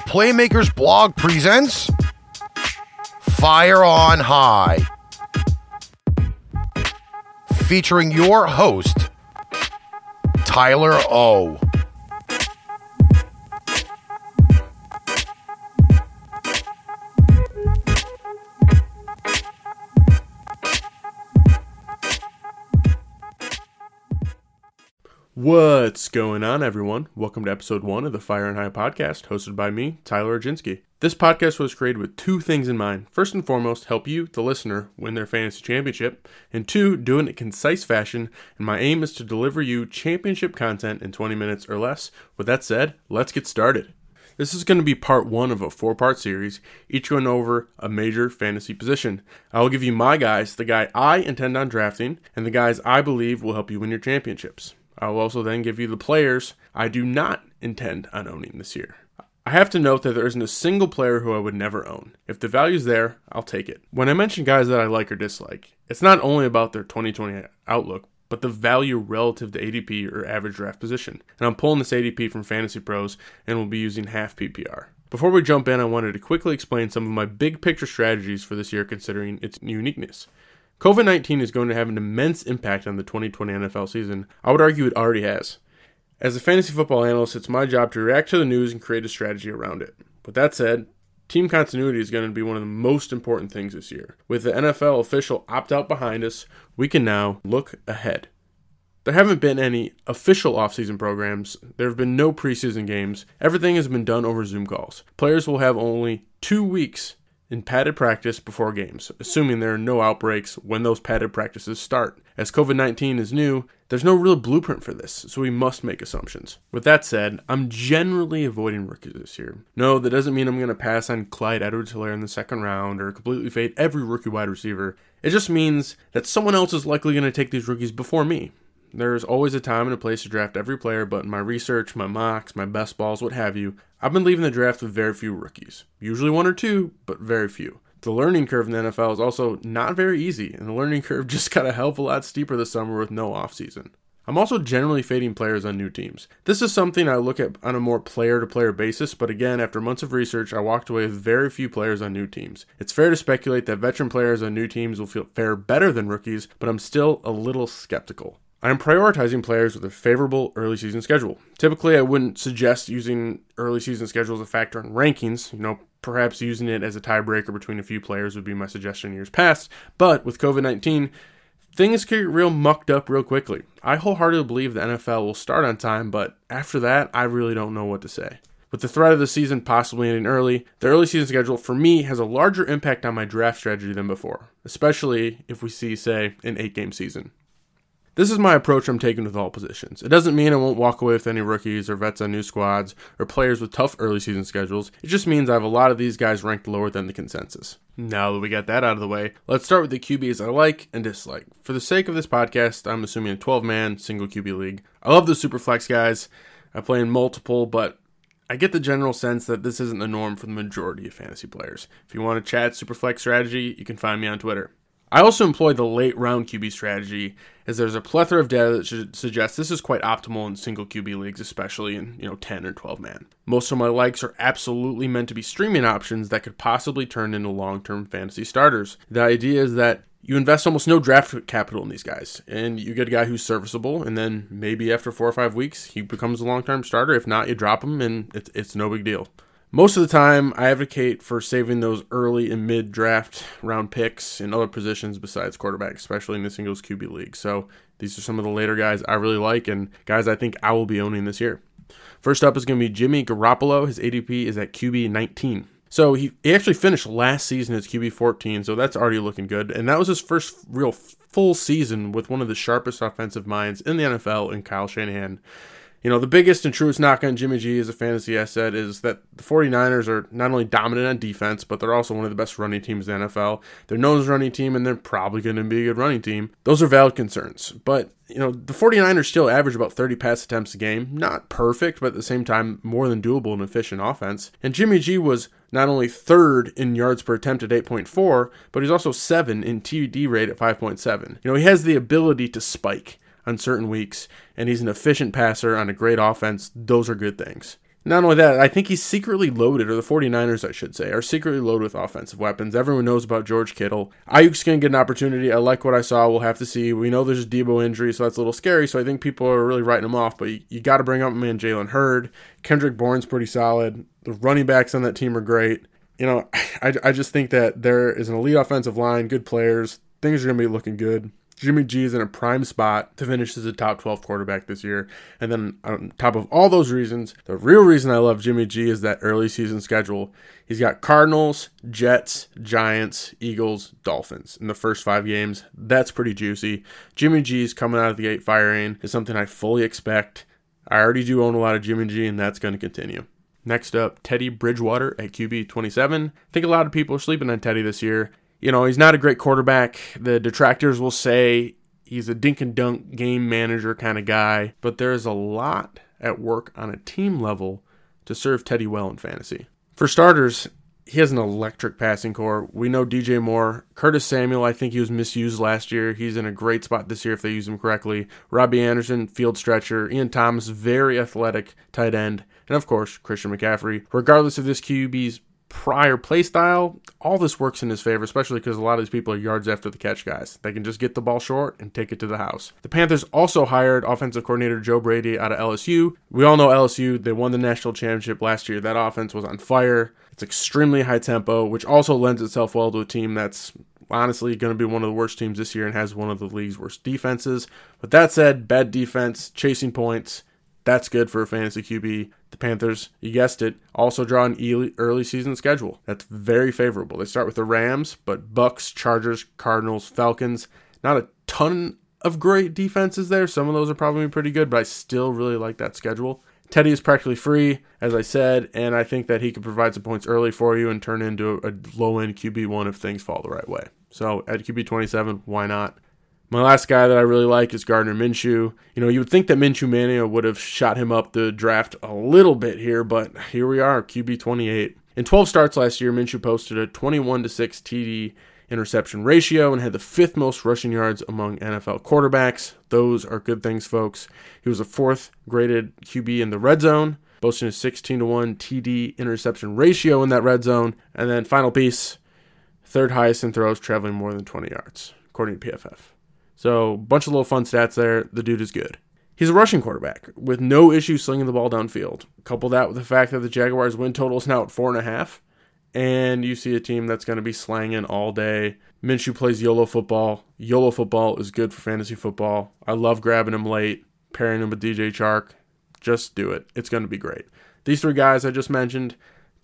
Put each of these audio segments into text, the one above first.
The Playmakers blog presents Fire on High, featuring your host, Tyler O. What's going on, everyone? Welcome to episode one of the Fire on High podcast, hosted by me, Tyler Oginski. This podcast was created with two things in mind. First and foremost, help you, the listener, win their fantasy championship, and two, do it in a concise fashion. And my aim is to deliver you championship content in 20 minutes or less. With that said, let's get started. This is going to be part one of a four part series, each going over a major fantasy position. I will give you my guys, the guy I intend on drafting, and the guys I believe will help you win your championships. I will also then give you the players I do not intend on owning this year. I have to note that there isn't a single player who I would never own. If the value's there, I'll take it. When I mention guys that I like or dislike, it's not only about their 2020 outlook, but the value relative to ADP or average draft position. And I'm pulling this ADP from Fantasy Pros and will be using half PPR. Before we jump in, I wanted to quickly explain some of my big picture strategies for this year considering its uniqueness. COVID 19 is going to have an immense impact on the 2020 NFL season. I would argue it already has. As a fantasy football analyst, it's my job to react to the news and create a strategy around it. With that said, team continuity is going to be one of the most important things this year. With the NFL official opt out behind us, we can now look ahead. There haven't been any official offseason programs. There have been no preseason games. Everything has been done over Zoom calls. Players will have only two weeks in padded practice before games, assuming there are no outbreaks when those padded practices start. As COVID 19 is new, there's no real blueprint for this, so we must make assumptions. With that said, I'm generally avoiding rookies this year. No, that doesn't mean I'm going to pass on Clyde Edwards Helaire in the second round or completely fade every rookie wide receiver. It just means that someone else is likely going to take these rookies before me. There's always a time and a place to draft every player, but in my research, my mocks, my best balls, what have you, I've been leaving the draft with very few rookies. Usually one or two, but very few. The learning curve in the NFL is also not very easy, and the learning curve just got a hell of a lot steeper this summer with no offseason. I'm also generally fading players on new teams. This is something I look at on a more player to player basis, but again, after months of research, I walked away with very few players on new teams. It's fair to speculate that veteran players on new teams will feel fare better than rookies, but I'm still a little skeptical. I am prioritizing players with a favorable early season schedule. Typically, I wouldn't suggest using early season schedule as a factor in rankings. You know, perhaps using it as a tiebreaker between a few players would be my suggestion in years past. But with COVID 19, things get real mucked up real quickly. I wholeheartedly believe the NFL will start on time, but after that, I really don't know what to say. With the threat of the season possibly ending early, the early season schedule for me has a larger impact on my draft strategy than before, especially if we see, say, an eight game season. This is my approach I'm taking with all positions. It doesn't mean I won't walk away with any rookies or vets on new squads or players with tough early season schedules. It just means I have a lot of these guys ranked lower than the consensus. Now that we got that out of the way, let's start with the QBs I like and dislike. For the sake of this podcast, I'm assuming a 12 man single QB league. I love the Superflex guys. I play in multiple, but I get the general sense that this isn't the norm for the majority of fantasy players. If you want to chat Superflex strategy, you can find me on Twitter. I also employ the late round QB strategy, as there's a plethora of data that should suggest this is quite optimal in single QB leagues, especially in you know 10 or 12 man. Most of my likes are absolutely meant to be streaming options that could possibly turn into long term fantasy starters. The idea is that you invest almost no draft capital in these guys, and you get a guy who's serviceable, and then maybe after four or five weeks he becomes a long term starter. If not, you drop him, and it's, it's no big deal. Most of the time, I advocate for saving those early and mid draft round picks in other positions besides quarterback, especially in the singles QB league. So these are some of the later guys I really like and guys I think I will be owning this year. First up is going to be Jimmy Garoppolo. His ADP is at QB 19. So he, he actually finished last season as QB 14, so that's already looking good. And that was his first real full season with one of the sharpest offensive minds in the NFL in Kyle Shanahan. You know, the biggest and truest knock on Jimmy G as a fantasy asset is that the 49ers are not only dominant on defense, but they're also one of the best running teams in the NFL. They're known as a running team, and they're probably going to be a good running team. Those are valid concerns. But, you know, the 49ers still average about 30 pass attempts a game. Not perfect, but at the same time, more than doable and efficient offense. And Jimmy G was not only third in yards per attempt at 8.4, but he's also seven in TD rate at 5.7. You know, he has the ability to spike on certain weeks, and he's an efficient passer on a great offense. Those are good things. Not only that, I think he's secretly loaded, or the 49ers, I should say, are secretly loaded with offensive weapons. Everyone knows about George Kittle. Aiyuk's going to get an opportunity. I like what I saw. We'll have to see. We know there's a Deebo injury, so that's a little scary. So I think people are really writing him off. But you, you got to bring up man Jalen Hurd. Kendrick Bourne's pretty solid. The running backs on that team are great. You know, I, I just think that there is an elite offensive line, good players. Things are going to be looking good. Jimmy G is in a prime spot to finish as a top 12 quarterback this year. And then, on top of all those reasons, the real reason I love Jimmy G is that early season schedule. He's got Cardinals, Jets, Giants, Eagles, Dolphins in the first five games. That's pretty juicy. Jimmy G's coming out of the gate firing is something I fully expect. I already do own a lot of Jimmy G, and that's going to continue. Next up, Teddy Bridgewater at QB 27. I think a lot of people are sleeping on Teddy this year you know, he's not a great quarterback. The detractors will say he's a dink and dunk game manager kind of guy, but there's a lot at work on a team level to serve Teddy well in fantasy. For starters, he has an electric passing corps. We know DJ Moore, Curtis Samuel, I think he was misused last year. He's in a great spot this year if they use him correctly. Robbie Anderson, field stretcher. Ian Thomas, very athletic tight end. And of course, Christian McCaffrey. Regardless of this QB's prior play style, all this works in his favor, especially because a lot of these people are yards after the catch guys. They can just get the ball short and take it to the house. The Panthers also hired offensive coordinator Joe Brady out of LSU. We all know LSU, they won the national championship last year. That offense was on fire. It's extremely high tempo, which also lends itself well to a team that's honestly going to be one of the worst teams this year and has one of the league's worst defenses. But that said, bad defense, chasing points, that's good for a fantasy QB. The Panthers, you guessed it, also draw an early season schedule. That's very favorable. They start with the Rams, but Bucks, Chargers, Cardinals, Falcons. Not a ton of great defenses there. Some of those are probably pretty good, but I still really like that schedule. Teddy is practically free, as I said, and I think that he could provide some points early for you and turn into a low end QB1 if things fall the right way. So at QB 27, why not? My last guy that I really like is Gardner Minshew. You know, you would think that Minshew Mania would have shot him up the draft a little bit here, but here we are, QB 28. In 12 starts last year, Minshew posted a 21 to 6 TD interception ratio and had the fifth most rushing yards among NFL quarterbacks. Those are good things, folks. He was a fourth graded QB in the red zone, boasting a 16 to 1 TD interception ratio in that red zone. And then final piece, third highest in throws traveling more than 20 yards, according to PFF. So, bunch of little fun stats there. The dude is good. He's a rushing quarterback with no issue slinging the ball downfield. Couple that with the fact that the Jaguars' win total is now at four and a half, and you see a team that's going to be slanging all day. Minshew plays YOLO football. YOLO football is good for fantasy football. I love grabbing him late, pairing him with DJ Chark. Just do it. It's going to be great. These three guys I just mentioned,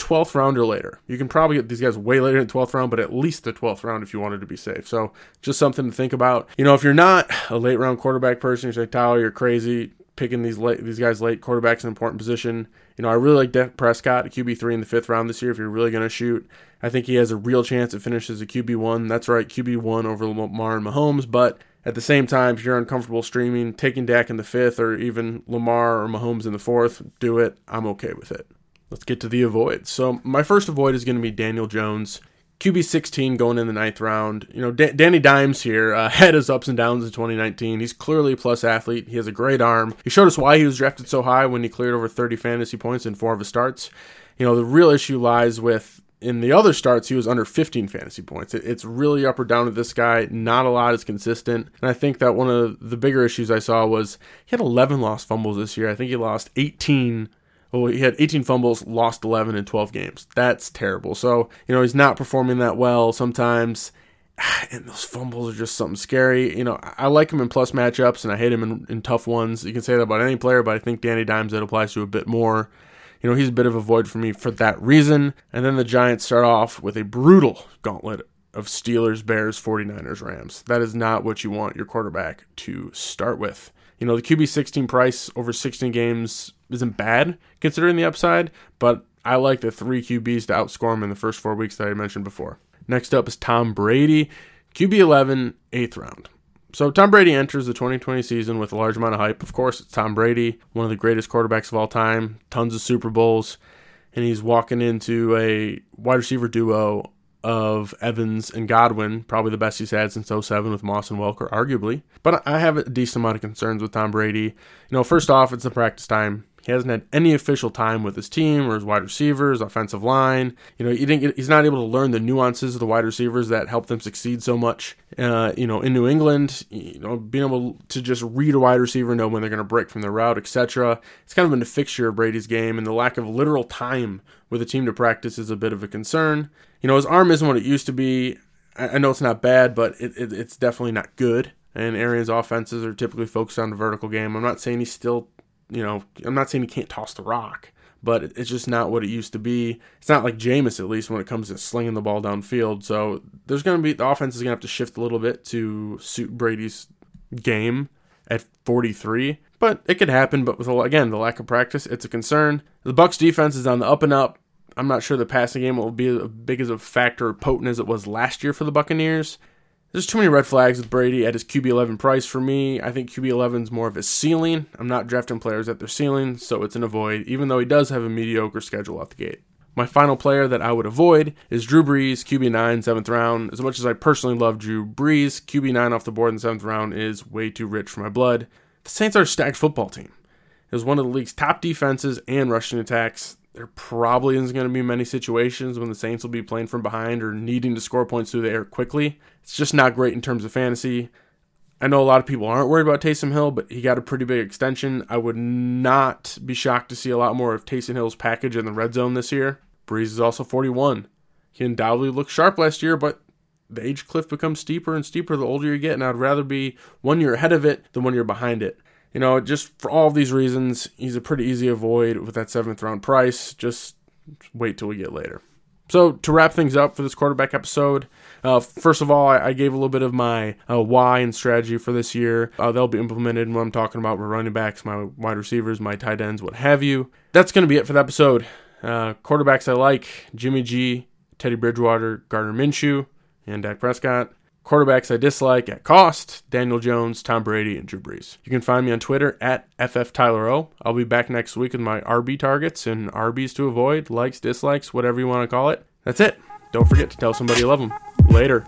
12th round or later. You can probably get these guys way later in the 12th round, but at least the 12th round if you wanted to be safe. So just something to think about. You know, if you're not a late round quarterback person, you say, Tyler, you're crazy picking these late, these guys late quarterbacks in an important position. You know, I really like Dak Prescott QB3 in the fifth round this year if you're really going to shoot. I think he has a real chance to finish as a QB1. That's right, QB1 over Lamar and Mahomes, but at the same time, if you're uncomfortable streaming, taking Dak in the fifth or even Lamar or Mahomes in the fourth, do it. I'm okay with it. Let's get to the avoid. So my first avoid is going to be Daniel Jones. QB 16 going in the ninth round. You know, D- Danny Dimes here uh, had his ups and downs in 2019. He's clearly a plus athlete. He has a great arm. He showed us why he was drafted so high when he cleared over 30 fantasy points in four of his starts. You know, the real issue lies with in the other starts, he was under 15 fantasy points. It, it's really up or down with this guy. Not a lot is consistent. And I think that one of the bigger issues I saw was he had 11 lost fumbles this year. I think he lost 18 well, he had 18 fumbles, lost 11 in 12 games. That's terrible. So, you know, he's not performing that well sometimes. And those fumbles are just something scary. You know, I like him in plus matchups and I hate him in, in tough ones. You can say that about any player, but I think Danny Dimes, that applies to a bit more. You know, he's a bit of a void for me for that reason. And then the Giants start off with a brutal gauntlet of Steelers, Bears, 49ers, Rams. That is not what you want your quarterback to start with. You know, the QB 16 price over 16 games isn't bad considering the upside, but I like the three QBs to outscore him in the first four weeks that I mentioned before. Next up is Tom Brady, QB 11, eighth round. So Tom Brady enters the 2020 season with a large amount of hype. Of course, it's Tom Brady, one of the greatest quarterbacks of all time, tons of Super Bowls, and he's walking into a wide receiver duo of Evans and Godwin, probably the best he's had since 07 with Moss and Welker, arguably. But I have a decent amount of concerns with Tom Brady. You know, first off, it's the practice time. He hasn't had any official time with his team or his wide receivers, offensive line. You know, he didn't get, he's not able to learn the nuances of the wide receivers that help them succeed so much. Uh, you know, in New England, you know, being able to just read a wide receiver, know when they're going to break from their route, etc. It's kind of been a fixture of Brady's game, and the lack of literal time with a team to practice is a bit of a concern. You know, his arm isn't what it used to be. I, I know it's not bad, but it, it, it's definitely not good. And Arians' offenses are typically focused on the vertical game. I'm not saying he's still you know, I'm not saying he can't toss the rock, but it's just not what it used to be. It's not like Jameis, at least, when it comes to slinging the ball downfield. So there's going to be, the offense is going to have to shift a little bit to suit Brady's game at 43. But it could happen, but with, again, the lack of practice, it's a concern. The Bucks defense is on the up and up. I'm not sure the passing game will be as big as a factor or potent as it was last year for the Buccaneers. There's too many red flags with Brady at his QB11 price for me. I think QB11 is more of his ceiling. I'm not drafting players at their ceiling, so it's an avoid, even though he does have a mediocre schedule out the gate. My final player that I would avoid is Drew Brees, QB9, seventh round. As much as I personally love Drew Brees, QB9 off the board in the seventh round is way too rich for my blood. The Saints are a stacked football team. It was one of the league's top defenses and rushing attacks there probably isn't going to be many situations when the Saints will be playing from behind or needing to score points through the air quickly. It's just not great in terms of fantasy. I know a lot of people aren't worried about Taysom Hill, but he got a pretty big extension. I would not be shocked to see a lot more of Taysom Hill's package in the red zone this year. Brees is also 41. He undoubtedly looked sharp last year, but the age cliff becomes steeper and steeper the older you get, and I'd rather be one year ahead of it than one year behind it you know, just for all of these reasons, he's a pretty easy avoid with that seventh round price. Just wait till we get later. So to wrap things up for this quarterback episode, uh, first of all, I, I, gave a little bit of my uh, why and strategy for this year. Uh, they'll be implemented when I'm talking about my running backs, my wide receivers, my tight ends, what have you. That's going to be it for the episode. Uh, quarterbacks I like: Jimmy G, Teddy Bridgewater, Gardner Minshew, and Dak Prescott. Quarterbacks I dislike at cost Daniel Jones, Tom Brady, and Drew Brees. You can find me on Twitter at FFTylerO. I'll be back next week with my RB targets and RBs to avoid, likes, dislikes, whatever you want to call it. That's it. Don't forget to tell somebody you love them. Later.